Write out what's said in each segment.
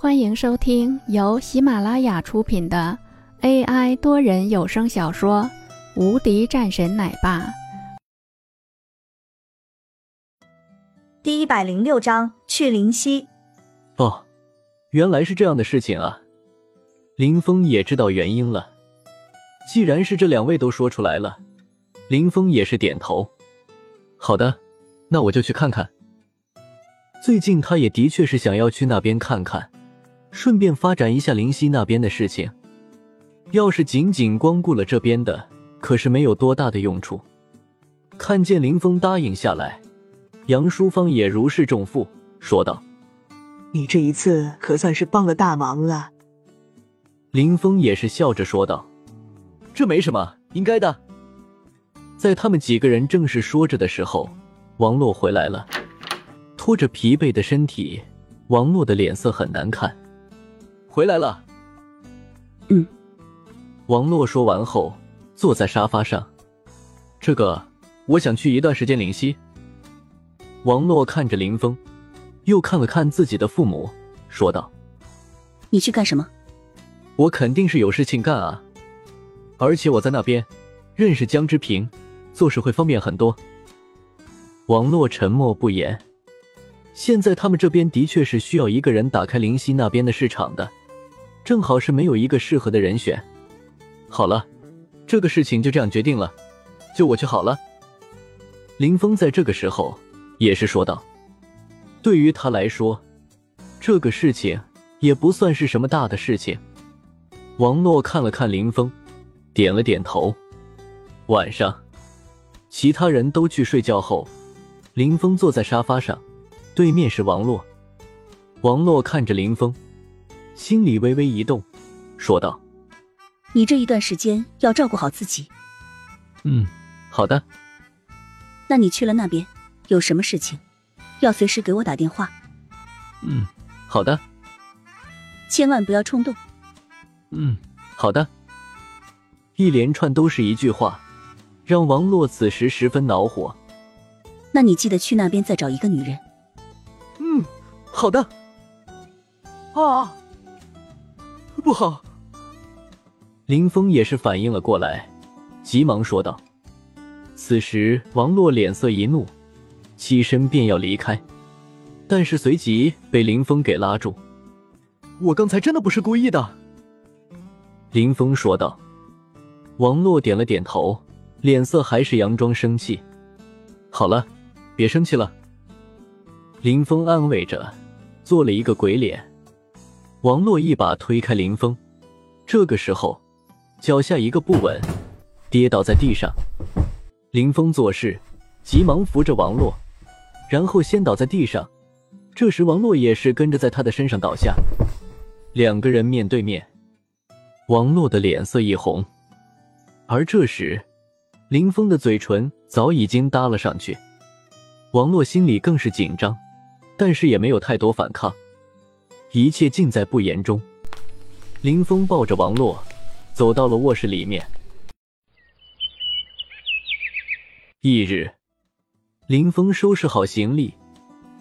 欢迎收听由喜马拉雅出品的 AI 多人有声小说《无敌战神奶爸》第一百零六章去灵溪。哦，原来是这样的事情啊！林峰也知道原因了。既然是这两位都说出来了，林峰也是点头。好的，那我就去看看。最近他也的确是想要去那边看看。顺便发展一下灵溪那边的事情。要是仅仅光顾了这边的，可是没有多大的用处。看见林峰答应下来，杨淑芳也如释重负，说道：“你这一次可算是帮了大忙了。”林峰也是笑着说道：“这没什么，应该的。”在他们几个人正式说着的时候，王洛回来了，拖着疲惫的身体，王洛的脸色很难看。回来了。嗯，王洛说完后，坐在沙发上。这个，我想去一段时间灵溪。王洛看着林峰，又看了看自己的父母，说道：“你去干什么？我肯定是有事情干啊，而且我在那边认识江之平，做事会方便很多。”王洛沉默不言。现在他们这边的确是需要一个人打开灵溪那边的市场的。正好是没有一个适合的人选。好了，这个事情就这样决定了，就我去好了。林峰在这个时候也是说道：“对于他来说，这个事情也不算是什么大的事情。”王洛看了看林峰，点了点头。晚上，其他人都去睡觉后，林峰坐在沙发上，对面是王洛。王洛看着林峰。心里微微一动，说道：“你这一段时间要照顾好自己。”“嗯，好的。”“那你去了那边，有什么事情，要随时给我打电话。”“嗯，好的。”“千万不要冲动。”“嗯，好的。”一连串都是一句话，让王洛此时十分恼火。“那你记得去那边再找一个女人。”“嗯，好的。”“啊。”不好！林峰也是反应了过来，急忙说道。此时，王洛脸色一怒，起身便要离开，但是随即被林峰给拉住。我刚才真的不是故意的，林峰说道。王洛点了点头，脸色还是佯装生气。好了，别生气了。林峰安慰着，做了一个鬼脸。王洛一把推开林峰，这个时候脚下一个不稳，跌倒在地上。林峰做事急忙扶着王洛，然后先倒在地上。这时王洛也是跟着在他的身上倒下，两个人面对面。王洛的脸色一红，而这时林峰的嘴唇早已经搭了上去。王洛心里更是紧张，但是也没有太多反抗。一切尽在不言中。林峰抱着王洛，走到了卧室里面。翌日，林峰收拾好行李，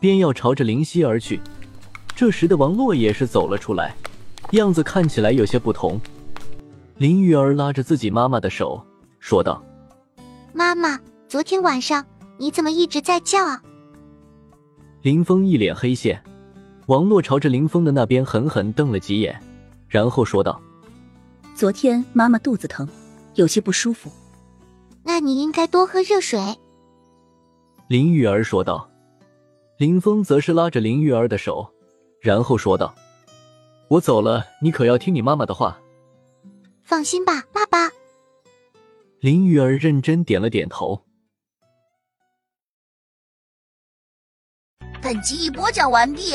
便要朝着灵溪而去。这时的王洛也是走了出来，样子看起来有些不同。林玉儿拉着自己妈妈的手，说道：“妈妈，昨天晚上你怎么一直在叫啊？”林峰一脸黑线。王洛朝着林峰的那边狠狠瞪了几眼，然后说道：“昨天妈妈肚子疼，有些不舒服。那你应该多喝热水。”林玉儿说道。林峰则是拉着林玉儿的手，然后说道：“我走了，你可要听你妈妈的话。”放心吧，爸爸。林玉儿认真点了点头。本集已播讲完毕。